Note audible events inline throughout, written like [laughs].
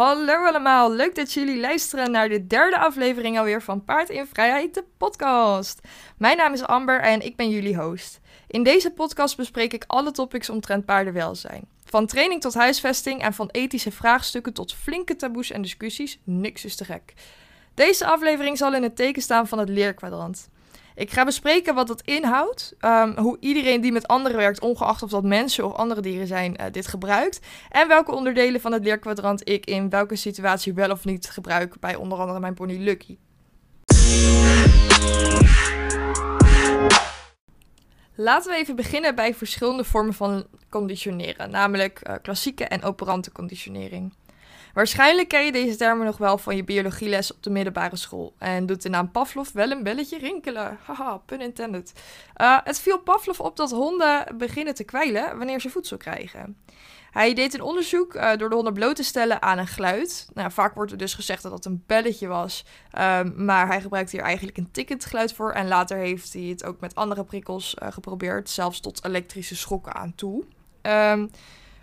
Hallo allemaal, leuk dat jullie luisteren naar de derde aflevering alweer van Paard in Vrijheid, de podcast. Mijn naam is Amber en ik ben jullie host. In deze podcast bespreek ik alle topics omtrent paardenwelzijn. Van training tot huisvesting en van ethische vraagstukken tot flinke taboes en discussies, niks is te gek. Deze aflevering zal in het teken staan van het leerkwadrant. Ik ga bespreken wat dat inhoudt, um, hoe iedereen die met anderen werkt, ongeacht of dat mensen of andere dieren zijn, uh, dit gebruikt. En welke onderdelen van het leerkwadrant ik in welke situatie wel of niet gebruik bij onder andere mijn pony Lucky. Laten we even beginnen bij verschillende vormen van conditioneren, namelijk uh, klassieke en operante conditionering. Waarschijnlijk ken je deze termen nog wel van je biologieles op de middelbare school. En doet de naam Pavlov wel een belletje rinkelen. Haha, pun intended. Uh, het viel Pavlov op dat honden beginnen te kwijlen wanneer ze voedsel krijgen. Hij deed een onderzoek uh, door de honden bloot te stellen aan een geluid. Nou, vaak wordt er dus gezegd dat dat een belletje was. Um, maar hij gebruikte hier eigenlijk een tikkend geluid voor. En later heeft hij het ook met andere prikkels uh, geprobeerd. Zelfs tot elektrische schokken aan toe. Um,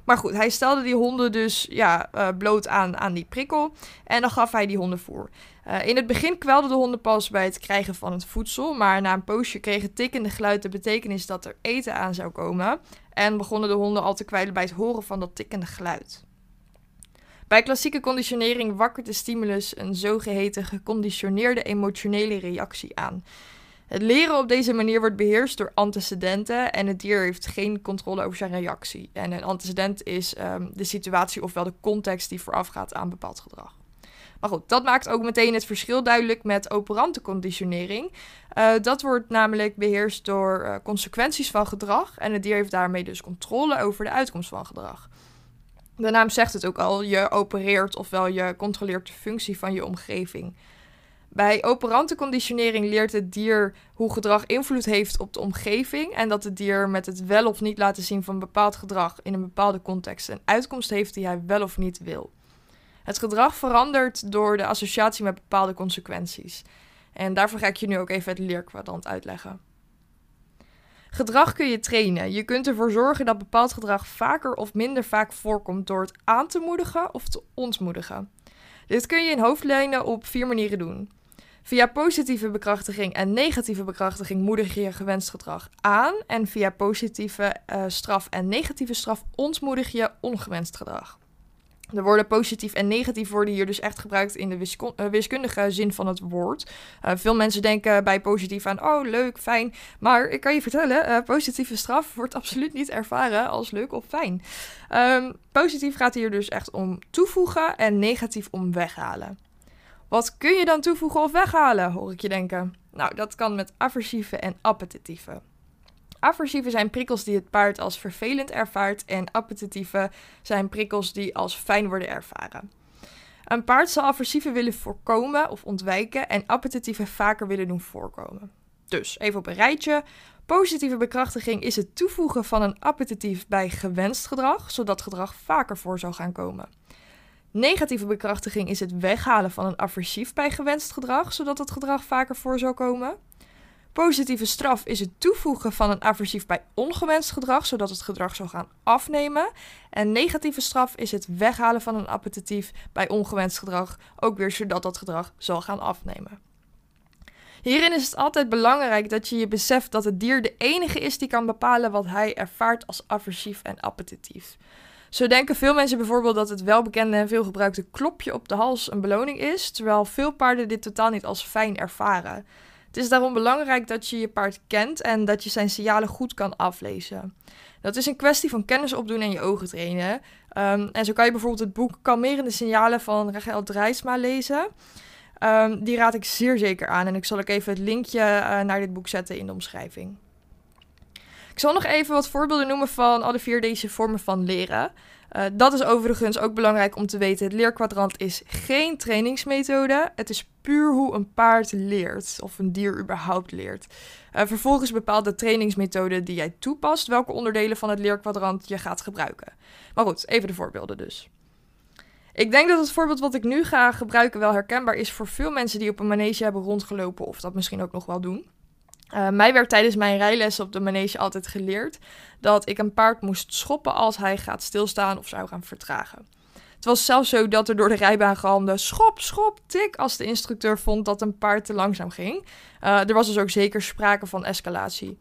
maar goed, hij stelde die honden dus ja, uh, bloot aan, aan die prikkel. En dan gaf hij die honden voer. Uh, in het begin kwelden de honden pas bij het krijgen van het voedsel. Maar na een poosje kreeg het tikkende geluid de betekenis dat er eten aan zou komen. En begonnen de honden al te kwijlen bij het horen van dat tikkende geluid. Bij klassieke conditionering wakkert de stimulus een zogeheten geconditioneerde emotionele reactie aan. Het leren op deze manier wordt beheerst door antecedenten en het dier heeft geen controle over zijn reactie. En een antecedent is um, de situatie ofwel de context die voorafgaat aan bepaald gedrag. Maar goed, dat maakt ook meteen het verschil duidelijk met operante conditionering. Uh, dat wordt namelijk beheerst door uh, consequenties van gedrag en het dier heeft daarmee dus controle over de uitkomst van gedrag. De naam zegt het ook al, je opereert ofwel je controleert de functie van je omgeving. Bij operante conditionering leert het dier hoe gedrag invloed heeft op de omgeving en dat het dier met het wel of niet laten zien van bepaald gedrag in een bepaalde context een uitkomst heeft die hij wel of niet wil. Het gedrag verandert door de associatie met bepaalde consequenties. En daarvoor ga ik je nu ook even het leerkwadrant uitleggen. Gedrag kun je trainen. Je kunt ervoor zorgen dat bepaald gedrag vaker of minder vaak voorkomt door het aan te moedigen of te ontmoedigen. Dit kun je in hoofdlijnen op vier manieren doen. Via positieve bekrachtiging en negatieve bekrachtiging moedig je gewenst gedrag aan. En via positieve uh, straf en negatieve straf ontmoedig je ongewenst gedrag. De woorden positief en negatief worden hier dus echt gebruikt in de uh, wiskundige zin van het woord. Uh, veel mensen denken bij positief aan, oh leuk, fijn. Maar ik kan je vertellen, positieve straf wordt absoluut niet ervaren als leuk of fijn. Um, positief gaat hier dus echt om toevoegen en negatief om weghalen. Wat kun je dan toevoegen of weghalen, hoor ik je denken? Nou, dat kan met aversieve en appetitieve. Aversieve zijn prikkels die het paard als vervelend ervaart en appetitieve zijn prikkels die als fijn worden ervaren. Een paard zal aversieve willen voorkomen of ontwijken en appetitieve vaker willen doen voorkomen. Dus even op een rijtje. Positieve bekrachtiging is het toevoegen van een appetitief bij gewenst gedrag, zodat gedrag vaker voor zou gaan komen. Negatieve bekrachtiging is het weghalen van een aversief bij gewenst gedrag, zodat het gedrag vaker voor zou komen. Positieve straf is het toevoegen van een aversief bij ongewenst gedrag, zodat het gedrag zou gaan afnemen. En negatieve straf is het weghalen van een appetitief bij ongewenst gedrag, ook weer zodat dat gedrag zal gaan afnemen. Hierin is het altijd belangrijk dat je je beseft dat het dier de enige is die kan bepalen wat hij ervaart als aversief en appetitief. Zo denken veel mensen bijvoorbeeld dat het welbekende en veelgebruikte klopje op de hals een beloning is, terwijl veel paarden dit totaal niet als fijn ervaren. Het is daarom belangrijk dat je je paard kent en dat je zijn signalen goed kan aflezen. Dat is een kwestie van kennis opdoen en je ogen trainen. Um, en zo kan je bijvoorbeeld het boek Kalmerende Signalen van Rachel Drijsma lezen. Um, die raad ik zeer zeker aan en ik zal ook even het linkje uh, naar dit boek zetten in de omschrijving. Ik zal nog even wat voorbeelden noemen van alle vier deze vormen van leren. Uh, dat is overigens ook belangrijk om te weten. Het leerkwadrant is geen trainingsmethode. Het is puur hoe een paard leert of een dier überhaupt leert. Uh, vervolgens bepaalt de trainingsmethode die jij toepast welke onderdelen van het leerkwadrant je gaat gebruiken. Maar goed, even de voorbeelden dus. Ik denk dat het voorbeeld wat ik nu ga gebruiken wel herkenbaar is voor veel mensen die op een manege hebben rondgelopen of dat misschien ook nog wel doen. Uh, mij werd tijdens mijn rijles op de manege altijd geleerd dat ik een paard moest schoppen als hij gaat stilstaan of zou gaan vertragen. Het was zelfs zo dat er door de rijbaan gehamde schop, schop, tik als de instructeur vond dat een paard te langzaam ging. Uh, er was dus ook zeker sprake van escalatie.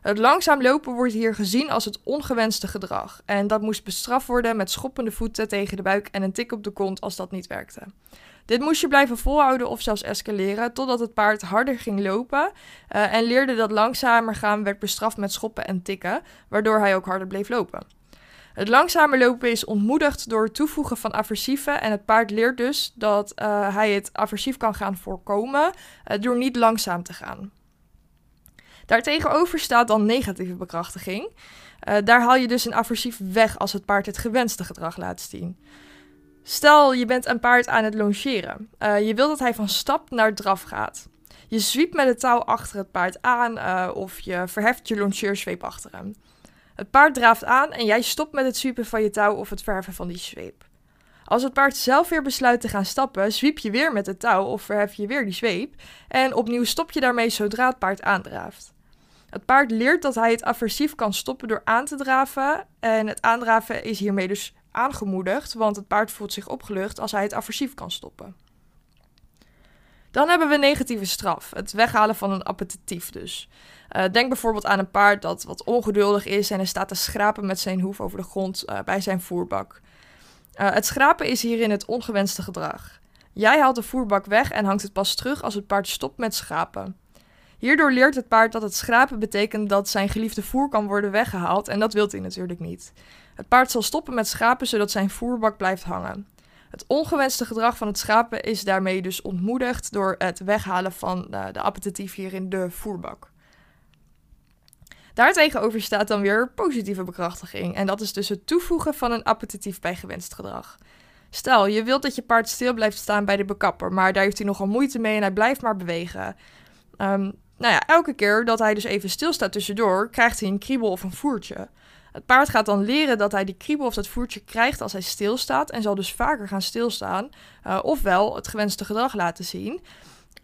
Het langzaam lopen wordt hier gezien als het ongewenste gedrag. En dat moest bestraft worden met schoppende voeten tegen de buik en een tik op de kont als dat niet werkte. Dit moest je blijven volhouden of zelfs escaleren totdat het paard harder ging lopen uh, en leerde dat langzamer gaan werd bestraft met schoppen en tikken, waardoor hij ook harder bleef lopen. Het langzamer lopen is ontmoedigd door het toevoegen van aversieven en het paard leert dus dat uh, hij het aversief kan gaan voorkomen uh, door niet langzaam te gaan. Daartegenover staat dan negatieve bekrachtiging. Daar haal je dus een aversief weg als het paard het gewenste gedrag laat zien. Stel, je bent een paard aan het longeren. Uh, je wilt dat hij van stap naar draf gaat. Je zwiept met het touw achter het paard aan uh, of je verheft je longeerzweep achter hem. Het paard draaft aan en jij stopt met het zwiepen van je touw of het verheffen van die zweep. Als het paard zelf weer besluit te gaan stappen, zwiep je weer met het touw of verhef je weer die zweep en opnieuw stop je daarmee zodra het paard aandraaft. Het paard leert dat hij het aversief kan stoppen door aan te draven. En het aandraven is hiermee dus aangemoedigd, want het paard voelt zich opgelucht als hij het aversief kan stoppen. Dan hebben we negatieve straf, het weghalen van een appetitief dus. Uh, denk bijvoorbeeld aan een paard dat wat ongeduldig is en er staat te schrapen met zijn hoef over de grond uh, bij zijn voerbak. Uh, het schrapen is hierin het ongewenste gedrag. Jij haalt de voerbak weg en hangt het pas terug als het paard stopt met schrapen. Hierdoor leert het paard dat het schrapen betekent dat zijn geliefde voer kan worden weggehaald en dat wil hij natuurlijk niet. Het paard zal stoppen met schapen zodat zijn voerbak blijft hangen. Het ongewenste gedrag van het schapen is daarmee dus ontmoedigd door het weghalen van uh, de appetitief hier in de voerbak. Daartegenover staat dan weer positieve bekrachtiging en dat is dus het toevoegen van een appetitief bij gewenst gedrag. Stel, je wilt dat je paard stil blijft staan bij de bekapper, maar daar heeft hij nogal moeite mee en hij blijft maar bewegen. Um, nou ja, elke keer dat hij dus even stilstaat tussendoor, krijgt hij een kriebel of een voertje. Het paard gaat dan leren dat hij die kriebel of dat voertje krijgt als hij stilstaat en zal dus vaker gaan stilstaan, uh, ofwel het gewenste gedrag laten zien.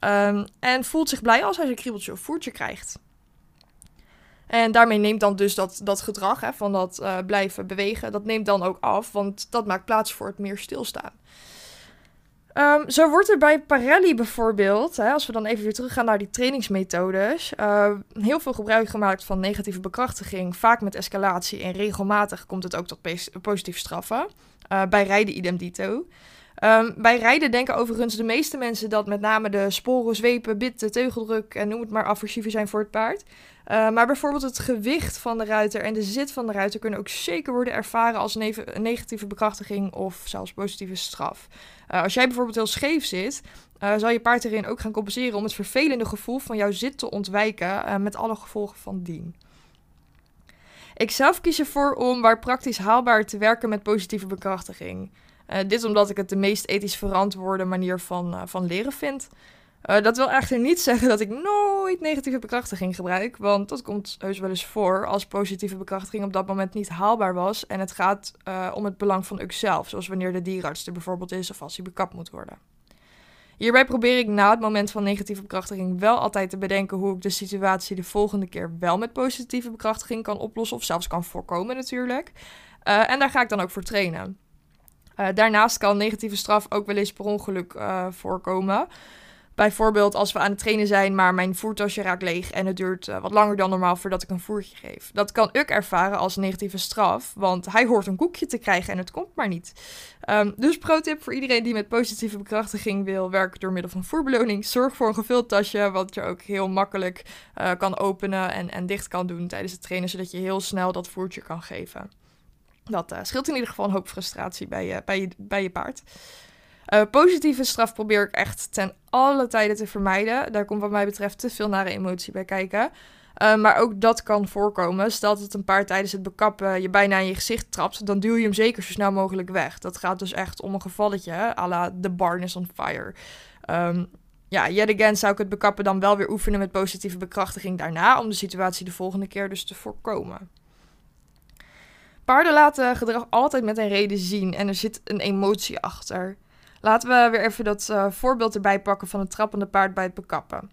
Um, en voelt zich blij als hij zijn kriebeltje of voertje krijgt. En daarmee neemt dan dus dat, dat gedrag hè, van dat uh, blijven bewegen, dat neemt dan ook af, want dat maakt plaats voor het meer stilstaan. Um, zo wordt er bij Parelli bijvoorbeeld, hè, als we dan even weer teruggaan naar die trainingsmethodes, uh, heel veel gebruik gemaakt van negatieve bekrachtiging, vaak met escalatie en regelmatig komt het ook tot positief straffen. Uh, bij rijden idem dito. Um, bij rijden denken overigens de meeste mensen dat met name de sporen, zwepen, bitten, teugeldruk en noem het maar aversiever zijn voor het paard. Uh, maar bijvoorbeeld het gewicht van de ruiter en de zit van de ruiter kunnen ook zeker worden ervaren als een negatieve bekrachtiging of zelfs positieve straf. Uh, als jij bijvoorbeeld heel scheef zit, uh, zal je paard erin ook gaan compenseren om het vervelende gevoel van jouw zit te ontwijken met alle gevolgen van dien. Ik zelf kies ervoor om waar praktisch haalbaar te werken met positieve bekrachtiging. dit omdat ik het de meest ethisch verantwoorde manier van, van leren vind. Uh, dat wil echter niet zeggen dat ik nooit negatieve bekrachtiging gebruik, want dat komt heus wel eens voor als positieve bekrachtiging op dat moment niet haalbaar was en het gaat uh, om het belang van zelf, zoals wanneer de dierenarts er bijvoorbeeld is of als hij bekapt moet worden. Hierbij probeer ik na het moment van negatieve bekrachtiging wel altijd te bedenken hoe ik de situatie de volgende keer wel met positieve bekrachtiging kan oplossen of zelfs kan voorkomen natuurlijk. Uh, en daar ga ik dan ook voor trainen. daarnaast kan negatieve straf ook wel eens per ongeluk voorkomen. Bijvoorbeeld als we aan het trainen zijn, maar mijn voertasje raakt leeg en het duurt uh, wat langer dan normaal voordat ik een voertje geef. Dat kan ik ervaren als negatieve straf, want hij hoort een koekje te krijgen en het komt maar niet. Um, dus pro-tip voor iedereen die met positieve bekrachtiging wil werken door middel van voerbeloning. Zorg voor een gevuld tasje, wat je ook heel makkelijk uh, kan openen en, en dicht kan doen tijdens het trainen, zodat je heel snel dat voertje kan geven. Dat uh, scheelt in ieder geval een hoop frustratie bij, bij, bij je paard. Uh, positieve straf probeer ik echt ten alle tijden te vermijden. Daar komt wat mij betreft te veel nare emotie bij kijken. Uh, maar ook dat kan voorkomen. Stel dat een paard tijdens het bekappen je bijna in je gezicht trapt, dan duw je hem zeker zo snel mogelijk weg. Dat gaat dus echt om een gevalletje, à la the barn is on fire. Um, ja, yet again zou ik het bekappen dan wel weer oefenen met positieve bekrachtiging daarna, om de situatie de volgende keer dus te voorkomen. Paarden laten gedrag altijd met een reden zien en er zit een emotie achter. Laten we weer even dat uh, voorbeeld erbij pakken van het trappende paard bij het bekappen.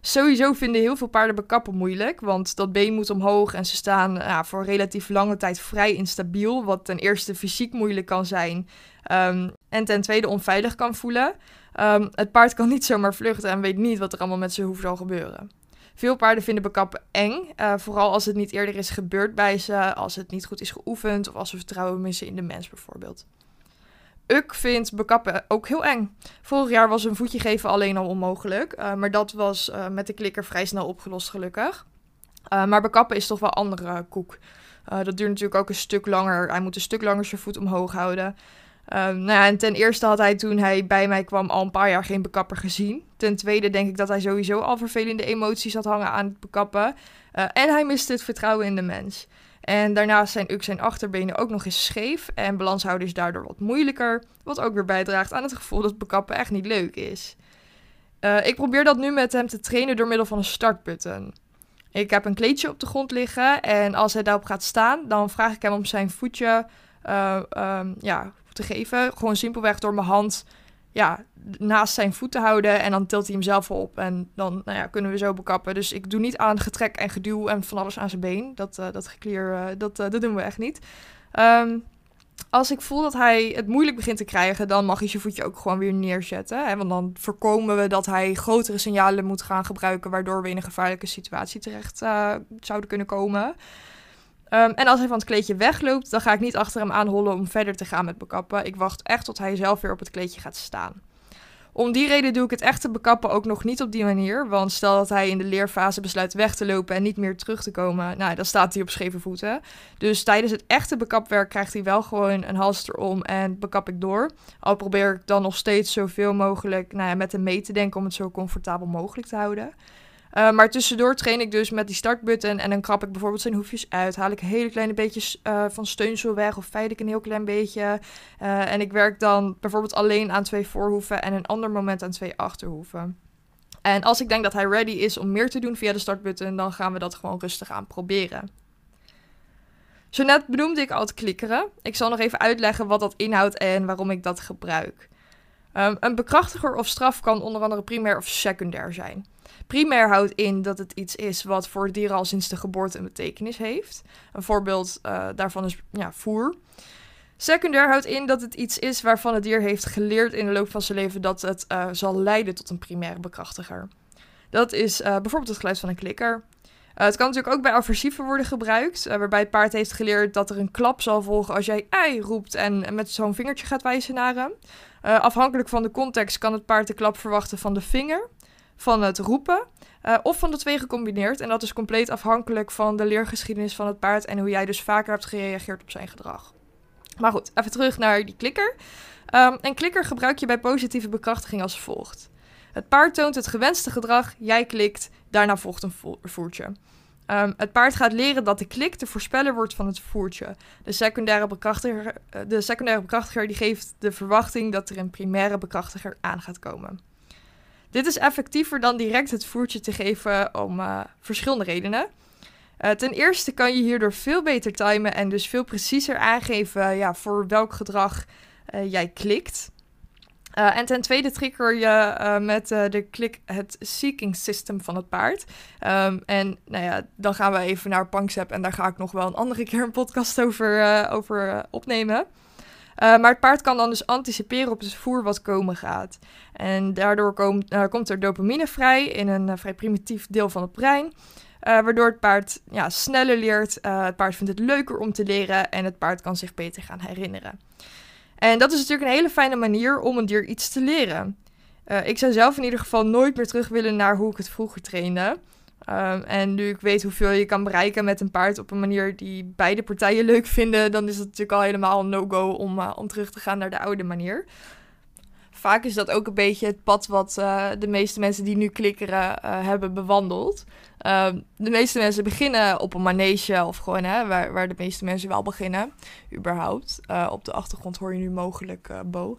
Sowieso vinden heel veel paarden bekappen moeilijk, want dat been moet omhoog en ze staan ja, voor relatief lange tijd vrij instabiel, wat ten eerste fysiek moeilijk kan zijn ehm, en ten tweede onveilig kan voelen. Ehm, het paard kan niet zomaar vluchten en weet niet wat er allemaal met zijn hoef zal gebeuren. Veel paarden vinden bekappen eng, uh, vooral als het niet eerder is gebeurd bij ze, als het niet goed is geoefend of als ze vertrouwen missen in de mens bijvoorbeeld. Uk vindt bekappen ook heel eng. Vorig jaar was een voetje geven alleen al onmogelijk, uh, maar dat was uh, met de klikker vrij snel opgelost gelukkig. maar bekappen is toch wel andere koek. dat duurt natuurlijk ook een stuk langer. Hij moet een stuk langer zijn voet omhoog houden. Um, nou ja, en ten eerste had hij toen hij bij mij kwam al een paar jaar geen bekapper gezien. Ten tweede denk ik dat hij sowieso al vervelende emoties had hangen aan het bekappen. En hij miste het vertrouwen in de mens. En daarnaast zijn ook zijn achterbenen ook nog eens scheef en balanshouden is daardoor wat moeilijker. Wat ook weer bijdraagt aan het gevoel dat bekappen echt niet leuk is. Uh, ik probeer dat nu met hem te trainen door middel van een startbutton. Ik heb een kleedje op de grond liggen en als hij daarop gaat staan, dan vraag ik hem om zijn voetje uh, um, ja, te geven. Gewoon simpelweg door mijn hand ja, naast zijn voet te houden. En dan tilt hij hem zelf op. En dan nou ja, kunnen we zo bekappen. Dus ik doe niet aan getrek en geduw en van alles aan zijn been. Dat, uh, dat geklier, uh, dat, uh, dat doen we echt niet. Um, als ik voel dat hij het moeilijk begint te krijgen, dan mag je zijn voetje ook gewoon weer neerzetten. Hè? Want dan voorkomen we dat hij grotere signalen moet gaan gebruiken, waardoor we in een gevaarlijke situatie terecht zouden kunnen komen. Um, en als hij van het kleedje wegloopt, dan ga ik niet achter hem aanhollen om verder te gaan met bekappen. Ik wacht echt tot hij zelf weer op het kleedje gaat staan. Om die reden doe ik het echte bekappen ook nog niet op die manier. Want stel dat hij in de leerfase besluit weg te lopen en niet meer terug te komen, nou, dan staat hij op scheve voeten. Dus tijdens het echte bekapwerk krijgt hij wel gewoon een halster om en bekap ik door. Al probeer ik dan nog steeds zoveel mogelijk nou ja, met hem mee te denken om het zo comfortabel mogelijk te houden. Uh, maar tussendoor train ik dus met die startbutton en dan krap ik bijvoorbeeld zijn hoefjes uit. Haal ik hele kleine beetjes uh, van steunsel weg of feid ik een heel klein beetje. Uh, en ik werk dan bijvoorbeeld alleen aan twee voorhoeven en een ander moment aan twee achterhoeven. En als ik denk dat hij ready is om meer te doen via de startbutton, dan gaan we dat gewoon rustig aan proberen. Zo net benoemde ik al het klikkeren. Ik zal nog even uitleggen wat dat inhoudt en waarom ik dat gebruik. Um, een bekrachtiger of straf kan onder andere primair of secundair zijn. Primair houdt in dat het iets is wat voor dieren al sinds de geboorte een betekenis heeft. Een voorbeeld uh, daarvan is ja, voer. Secundair houdt in dat het iets is waarvan het dier heeft geleerd in de loop van zijn leven dat het uh, zal leiden tot een primaire bekrachtiger. Dat is uh, bijvoorbeeld het geluid van een klikker. het kan natuurlijk ook bij aversieven worden gebruikt, waarbij het paard heeft geleerd dat er een klap zal volgen als jij ei roept en met zo'n vingertje gaat wijzen naar hem. afhankelijk van de context kan het paard de klap verwachten van de vinger van het roepen uh, of van de twee gecombineerd. En dat is compleet afhankelijk van de leergeschiedenis van het paard en hoe jij dus vaker hebt gereageerd op zijn gedrag. Maar goed, even terug naar die klikker. Um, een klikker gebruik je bij positieve bekrachtiging als volgt. Het paard toont het gewenste gedrag, jij klikt, daarna volgt een vo voertje. Um, het paard gaat leren dat de klik de voorspeller wordt van het voertje. De secundaire bekrachtiger, uh, de secundaire bekrachtiger die geeft de verwachting dat er een primaire bekrachtiger aan gaat komen. Dit is effectiever dan direct het voertje te geven om uh, verschillende redenen. Uh, ten eerste kan je hierdoor veel beter timen en dus veel preciezer aangeven ja, voor welk gedrag uh, jij klikt. en ten tweede trigger je met de klik het seeking system van het paard. Um, en nou ja, dan gaan we even naar Punksap en daar ga ik nog wel een andere keer een podcast over, over opnemen. Uh, maar het paard kan dan dus anticiperen op het voer wat komen gaat. En daardoor komt, uh, komt er dopamine vrij in een uh, vrij primitief deel van het brein. waardoor het paard ja, sneller leert. het paard vindt het leuker om te leren en het paard kan zich beter gaan herinneren. En dat is natuurlijk een hele fijne manier om een dier iets te leren. ik zou zelf in ieder geval nooit meer terug willen naar hoe ik het vroeger trainde. Um, en nu ik weet hoeveel je kan bereiken met een paard op een manier die beide partijen leuk vinden, dan is het natuurlijk al helemaal een no-go om, uh, om terug te gaan naar de oude manier. Vaak is dat ook een beetje het pad wat uh, de meeste mensen die nu klikkeren uh, hebben bewandeld. Ehm, de meeste mensen beginnen op een manege of gewoon hè, waar, waar de meeste mensen wel beginnen, überhaupt. op de achtergrond hoor je nu mogelijk Bo.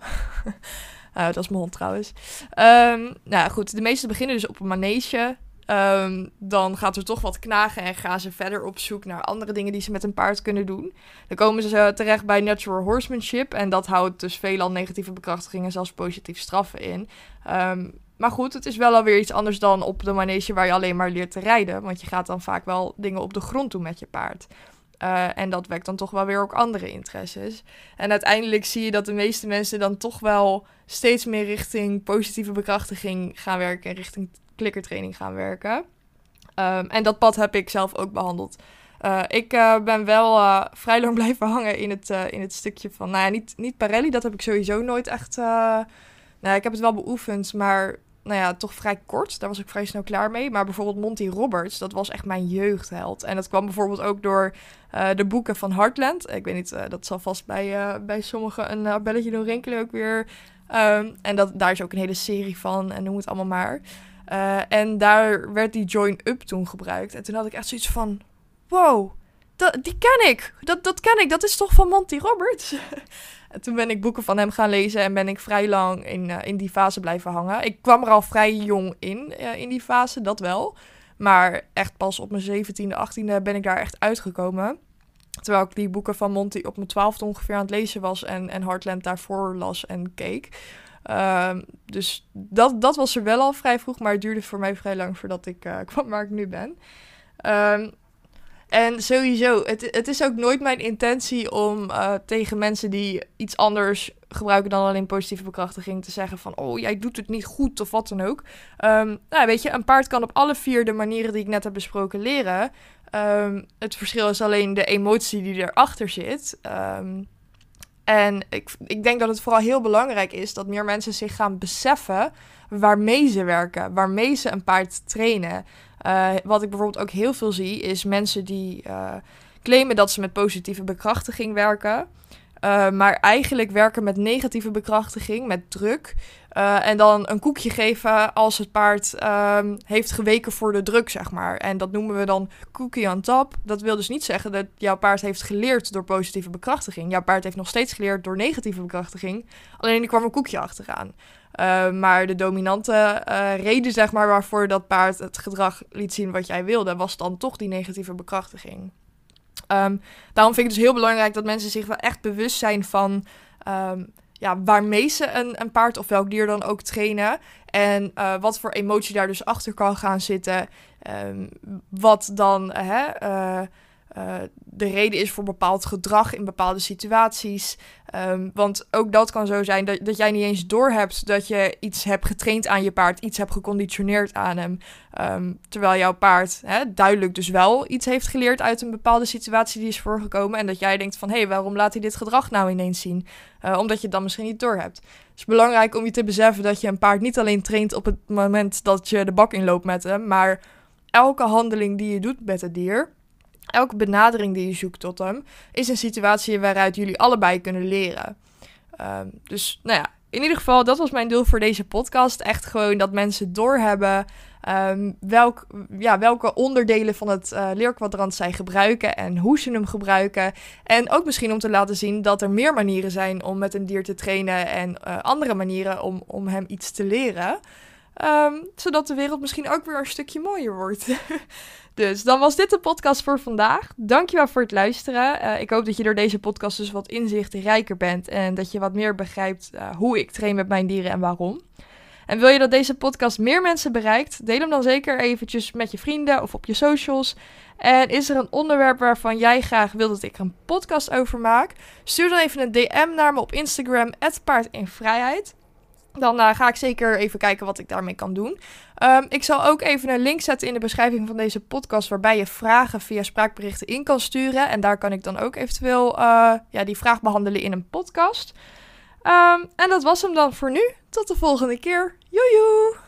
[laughs] dat is mijn hond trouwens. Um, nou goed, de meeste beginnen dus op een manege. Um, dan gaat er toch wat knagen en gaan ze verder op zoek naar andere dingen die ze met een paard kunnen doen. Dan komen ze terecht bij natural horsemanship en dat houdt dus veelal negatieve bekrachtigingen, zelfs positieve straffen in. Um, maar goed, het is wel alweer iets anders dan op de manege waar je alleen maar leert te rijden. Want je gaat dan vaak wel dingen op de grond doen met je paard. Uh, en dat wekt dan toch wel weer ook andere interesses. En uiteindelijk zie je dat de meeste mensen dan toch wel steeds meer richting positieve bekrachtiging gaan werken en richting klikkertraining gaan werken. Um, en dat pad heb ik zelf ook behandeld. Uh, ik uh, ben wel vrij lang [laughs] blijven hangen in het, in het stukje van, nou ja, niet, niet Parelli, dat heb ik sowieso nooit echt, nou ik heb het wel beoefend, maar nou ja, toch vrij kort. Daar was ik vrij snel klaar mee. Maar bijvoorbeeld Monty Roberts, dat was echt mijn jeugdheld. En dat kwam bijvoorbeeld ook door de boeken van Heartland. Ik weet niet, dat zal vast bij, bij sommigen een belletje doen rinkelen ook weer. Um, en dat, daar is ook een hele serie van en noem het allemaal maar. en daar werd die Join Up toen gebruikt. En toen had ik echt zoiets van, wow, dat, die ken ik. Dat, dat ken ik. Dat is toch van Monty Roberts? [laughs] en toen ben ik boeken van hem gaan lezen en ben ik vrij lang in, uh, in die fase blijven hangen. Ik kwam er al vrij jong in, uh, in die fase, dat wel. Maar echt pas op mijn 17e, 18e ben ik daar echt uitgekomen. Terwijl ik die boeken van Monty op mijn twaalfde ongeveer aan het lezen was en, en Heartland daarvoor las en keek. Uh, dus dat, dat was er wel al vrij vroeg, maar het duurde voor mij vrij lang voordat ik uh, [laughs] kwam waar ik nu ben. Um, en sowieso, het, het is ook nooit mijn intentie om uh, tegen mensen die iets anders gebruiken dan alleen positieve bekrachtiging te zeggen van, oh, jij doet het niet goed of wat dan ook. Um, nou, weet je, een paard kan op alle vier de manieren die ik net heb besproken leren. Um, het verschil is alleen de emotie die erachter zit. Um, en ik, ik denk dat het vooral heel belangrijk is dat meer mensen zich gaan beseffen waarmee ze werken, waarmee ze een paard trainen. Uh, wat ik bijvoorbeeld ook heel veel zie, is mensen die uh, claimen dat ze met positieve bekrachtiging werken. Uh, maar eigenlijk werken met negatieve bekrachtiging, met druk. En dan een koekje geven als het paard um, heeft geweken voor de druk, zeg maar. En dat noemen we dan cookie on top. Dat wil dus niet zeggen dat jouw paard heeft geleerd door positieve bekrachtiging. Jouw paard heeft nog steeds geleerd door negatieve bekrachtiging. Alleen die kwam een koekje achteraan. Uh, maar de dominante uh, reden, zeg maar, waarvoor dat paard het gedrag liet zien wat jij wilde, was dan toch die negatieve bekrachtiging. Um, daarom vind ik het dus heel belangrijk dat mensen zich wel echt bewust zijn van um, ja, waarmee ze een, een, paard of welk dier dan ook trainen. En uh, wat voor emotie daar dus achter kan gaan zitten. Um, wat dan hè, uh, de reden is voor bepaald gedrag in bepaalde situaties. Um, want ook dat kan zo zijn dat, dat jij niet eens doorhebt dat je iets hebt getraind aan je paard, iets hebt geconditioneerd aan hem. Um, terwijl jouw paard hè, duidelijk dus wel iets heeft geleerd uit een bepaalde situatie die is voorgekomen. En dat jij denkt van hé, hey, waarom laat hij dit gedrag nou ineens zien? Uh, omdat je het dan misschien niet doorhebt. Het is belangrijk om je te beseffen dat je een paard niet alleen traint op het moment dat je de bak inloopt met hem, maar elke handeling die je doet met het dier elke benadering die je zoekt tot hem, is een situatie waaruit jullie allebei kunnen leren. Um, dus nou ja, in ieder geval, dat was mijn doel voor deze podcast. Echt gewoon dat mensen doorhebben um, welk, ja, welke onderdelen van het uh, leerkwadrant zij gebruiken en hoe ze hem gebruiken. En ook misschien om te laten zien dat er meer manieren zijn om met een dier te trainen en uh, andere manieren om, om hem iets te leren. Um, zodat de wereld misschien ook weer een stukje mooier wordt. [laughs] Dus dan was dit de podcast voor vandaag. Dankjewel voor het luisteren. Uh, ik hoop dat je door deze podcast dus wat inzichtrijker bent en dat je wat meer begrijpt uh, hoe ik train met mijn dieren en waarom. En wil je dat deze podcast meer mensen bereikt, deel hem dan zeker eventjes met je vrienden of op je socials. En is er een onderwerp waarvan jij graag wilt dat ik een podcast over maak? Stuur dan even een DM naar me op Instagram, paardinvrijheid dan uh, ga ik zeker even kijken wat ik daarmee kan doen. Um, ik zal ook even een link zetten in de beschrijving van deze podcast, waarbij je vragen via spraakberichten in kan sturen. En daar kan ik dan ook eventueel uh, ja, die vraag behandelen in een podcast. Um, en dat was hem dan voor nu. Tot de volgende keer. Joejoe!